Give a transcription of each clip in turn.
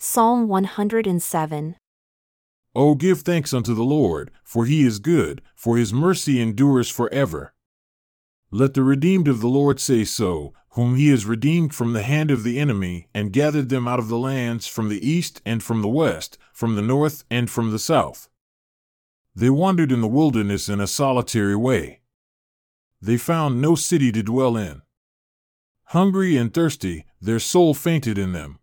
Psalm 107. O give thanks unto the Lord, for he is good, for his mercy endures forever. Let the redeemed of the Lord say so, whom he has redeemed from the hand of the enemy, and gathered them out of the lands from the east and from the west, from the north and from the south. They wandered in the wilderness in a solitary way. They found no city to dwell in. Hungry and thirsty, their soul fainted in them.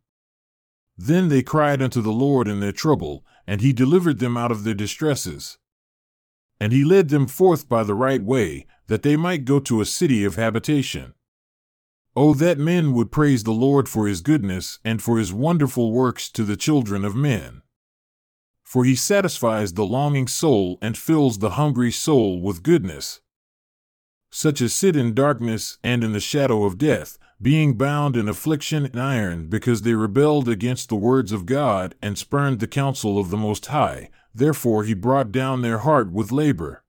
Then they cried unto the Lord in their trouble, and he delivered them out of their distresses. And he led them forth by the right way, that they might go to a city of habitation. Oh, that men would praise the Lord for his goodness and for his wonderful works to the children of men. For he satisfies the longing soul and fills the hungry soul with goodness. Such as sit in darkness and in the shadow of death, being bound in affliction and iron because they rebelled against the words of God and spurned the counsel of the Most High, therefore he brought down their heart with labor.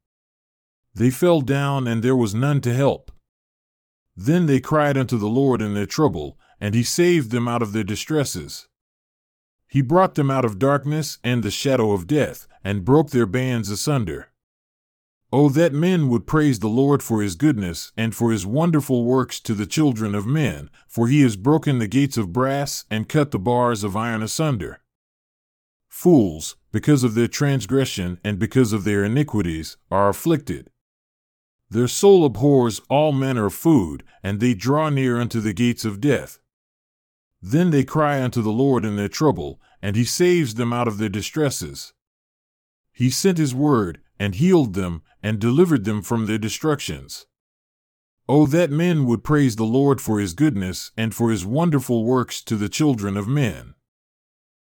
They fell down, and there was none to help. Then they cried unto the Lord in their trouble, and he saved them out of their distresses. He brought them out of darkness and the shadow of death, and broke their bands asunder. Oh, that men would praise the Lord for his goodness and for his wonderful works to the children of men, for he has broken the gates of brass and cut the bars of iron asunder. Fools, because of their transgression and because of their iniquities, are afflicted. Their soul abhors all manner of food, and they draw near unto the gates of death. Then they cry unto the Lord in their trouble, and he saves them out of their distresses. He sent his word, and healed them, and delivered them from their destructions. Oh, that men would praise the Lord for his goodness and for his wonderful works to the children of men.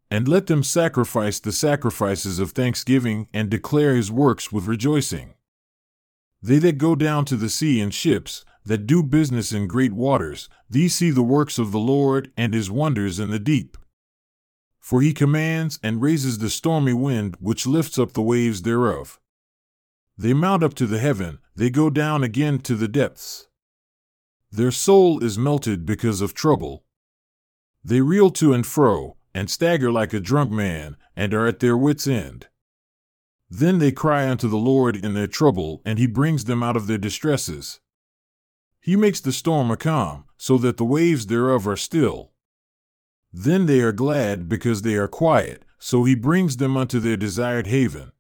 And let them sacrifice the sacrifices of thanksgiving and declare his works with rejoicing. They that go down to the sea in ships, that do business in great waters, these see the works of the Lord and his wonders in the deep. For he commands and raises the stormy wind which lifts up the waves thereof. They mount up to the heaven, they go down again to the depths. Their soul is melted because of trouble. They reel to and fro, and stagger like a drunk man, and are at their wits' end. Then they cry unto the Lord in their trouble, and he brings them out of their distresses. He makes the storm a calm, so that the waves thereof are still. Then they are glad because they are quiet, so he brings them unto their desired haven.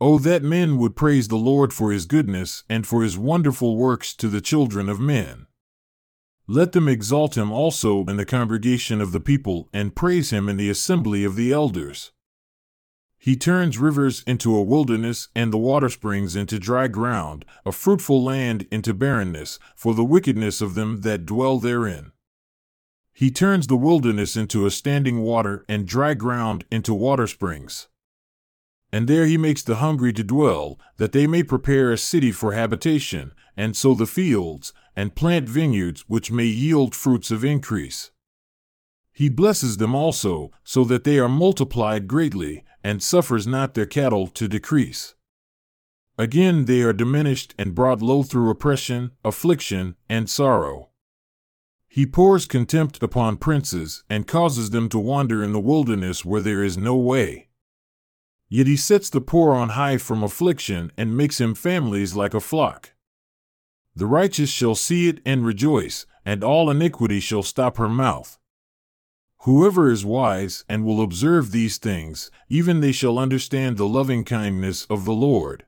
Oh, that men would praise the Lord for his goodness and for his wonderful works to the children of men. Let them exalt him also in the congregation of the people and praise him in the assembly of the elders. He turns rivers into a wilderness and the water springs into dry ground, a fruitful land into barrenness, for the wickedness of them that dwell therein. He turns the wilderness into a standing water and dry ground into water springs and there he makes the hungry to dwell, that they may prepare a city for habitation, and sow the fields, and plant vineyards which may yield fruits of increase. He blesses them also, so that they are multiplied greatly, and suffers not their cattle to decrease. Again they are diminished and brought low through oppression, affliction, and sorrow. He pours contempt upon princes, and causes them to wander in the wilderness where there is no way. Yet he sets the poor on high from affliction and makes him families like a flock. The righteous shall see it and rejoice, and all iniquity shall stop her mouth. Whoever is wise and will observe these things, even they shall understand the loving kindness of the Lord.